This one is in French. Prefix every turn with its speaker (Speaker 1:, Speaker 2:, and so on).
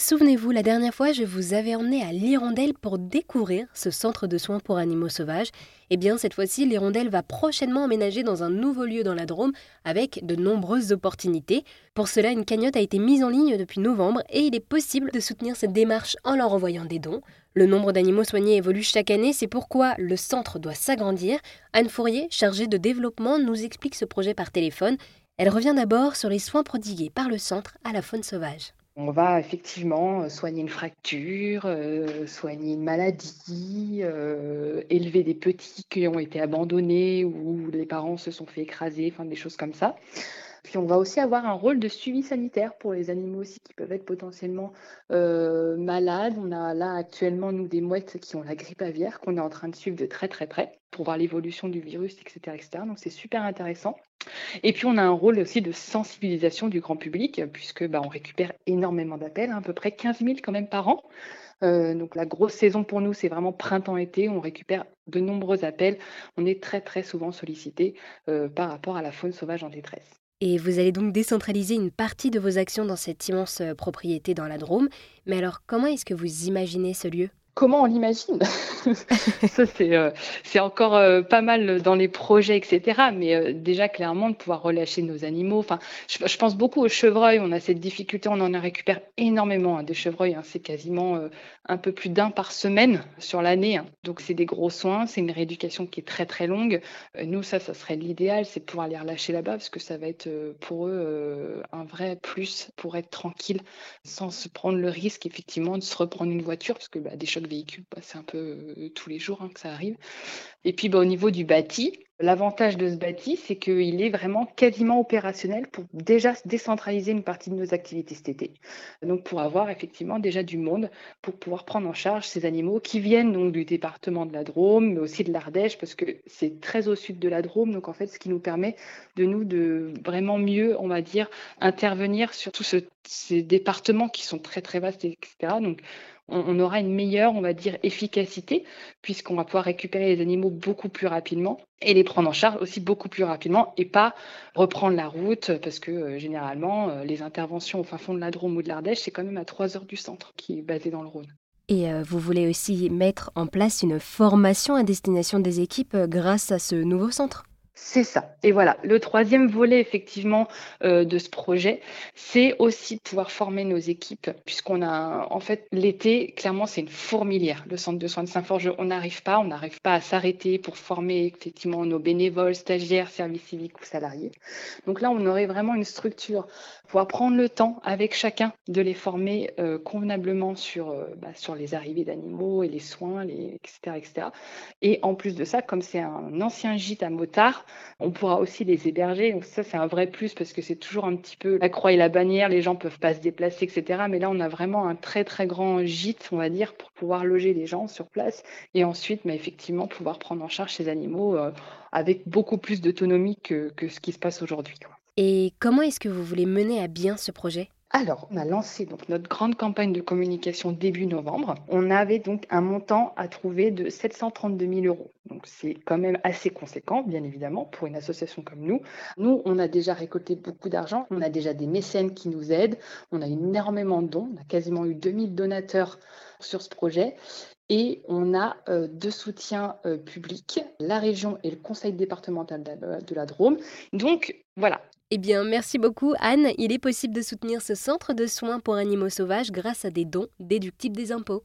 Speaker 1: Souvenez-vous, la dernière fois, je vous avais emmené à l'Hirondelle pour découvrir ce centre de soins pour animaux sauvages. Eh bien, cette fois-ci, l'Hirondelle va prochainement emménager dans un nouveau lieu dans la Drôme avec de nombreuses opportunités. Pour cela, une cagnotte a été mise en ligne depuis novembre et il est possible de soutenir cette démarche en leur envoyant des dons. Le nombre d'animaux soignés évolue chaque année, c'est pourquoi le centre doit s'agrandir. Anne Fourier, chargée de développement, nous explique ce projet par téléphone. Elle revient d'abord sur les soins prodigués par le centre à la faune sauvage.
Speaker 2: On va effectivement soigner une fracture, euh, soigner une maladie, euh, élever des petits qui ont été abandonnés ou les parents se sont fait écraser, enfin des choses comme ça. Puis on va aussi avoir un rôle de suivi sanitaire pour les animaux aussi qui peuvent être potentiellement euh, malades. On a là actuellement, nous, des mouettes qui ont la grippe aviaire qu'on est en train de suivre de très très près pour voir l'évolution du virus, etc. etc. Donc c'est super intéressant. Et puis on a un rôle aussi de sensibilisation du grand public, puisque bah, on récupère énormément d'appels, à peu près 15 000 quand même par an. Euh, donc la grosse saison pour nous, c'est vraiment printemps-été. On récupère de nombreux appels. On est très très souvent sollicité euh, par rapport à la faune sauvage en détresse.
Speaker 1: Et vous allez donc décentraliser une partie de vos actions dans cette immense euh, propriété dans la Drôme. Mais alors, comment est-ce que vous imaginez ce lieu?
Speaker 2: Comment on l'imagine. ça, c'est, euh, encore euh, pas mal dans les projets, etc. Mais euh, déjà, clairement, de pouvoir relâcher nos animaux. Enfin, je, pense beaucoup aux chevreuils. On a cette difficulté, on en récupère énormément hein, des chevreuils. Hein. c'est quasiment un peu plus d'un par semaine sur l'année. Hein. Donc, c'est des gros soins. C'est une rééducation qui est très, très longue. nous, ça, ça serait l'idéal, c'est pouvoir les relâcher là-bas parce que ça va être pour eux un vrai plus pour être tranquille sans se prendre le risque, effectivement, de se reprendre une voiture parce que bah, des chocs véhicule, bah, c'est un peu euh, tous les jours hein, que ça arrive. Et puis bah, au niveau du bâti, l'avantage de ce bâti, c'est qu'il est vraiment quasiment opérationnel pour déjà décentraliser une partie de nos activités cet été. Donc pour avoir effectivement déjà du monde pour pouvoir prendre en charge ces animaux qui viennent donc du département de la Drôme, mais aussi de l'Ardèche, parce que c'est très au sud de la Drôme. Donc en fait, ce qui nous permet de nous de vraiment mieux, on va dire, intervenir sur tous ces départements qui sont très très vastes, etc. Donc on, aura une meilleure, on va dire, efficacité, puisqu'on va pouvoir récupérer les animaux beaucoup plus rapidement et les prendre en charge aussi beaucoup plus rapidement et pas reprendre la route, parce que euh, généralement, euh, les interventions au fin fond de la Drôme ou de l'Ardèche, c'est quand même à 3 heures du centre qui est basé dans le Rhône.
Speaker 1: Et euh, vous voulez aussi mettre en place une formation à destination des équipes grâce à ce nouveau centre?
Speaker 2: C'est ça. Et voilà, le troisième volet effectivement euh, de ce projet, c'est aussi de pouvoir former nos équipes, puisqu'on a en fait l'été, clairement, c'est une fourmilière. Le centre de soins de Saint-Forge, on n'arrive pas, on n'arrive pas à s'arrêter pour former effectivement nos bénévoles, stagiaires, services civiques ou salariés. Donc là, on aurait vraiment une structure, pouvoir prendre le temps avec chacun de les former euh, convenablement sur, euh, bah, sur les arrivées d'animaux et les soins, etc., etc. Et en plus de ça, comme c'est un ancien gîte à motard, on pourra aussi les héberger. Donc ça, c'est un vrai plus parce que c'est toujours un petit peu la croix et la bannière. Les gens peuvent pas se déplacer, etc. Mais là, on a vraiment un très très grand gîte, on va dire, pour pouvoir loger les gens sur place et ensuite, mais effectivement, pouvoir prendre en charge ces animaux euh, avec beaucoup plus d'autonomie que, que ce qui se passe aujourd'hui.
Speaker 1: Et comment est-ce que vous voulez mener à bien ce projet?
Speaker 2: Alors, on a lancé donc notre grande campagne de communication début novembre. On avait donc un montant à trouver de 732 000 euros. Donc, c'est quand même assez conséquent, bien évidemment, pour une association comme nous. Nous, on a déjà récolté beaucoup d'argent. On a déjà des mécènes qui nous aident. On a énormément de dons. On a quasiment eu 2000 donateurs sur ce projet. Et on a euh, deux soutiens euh, publics, la région et le conseil départemental de la Drôme. Donc voilà,
Speaker 1: eh bien, merci beaucoup Anne. Il est possible de soutenir ce centre de soins pour animaux sauvages grâce à des dons déductibles des impôts.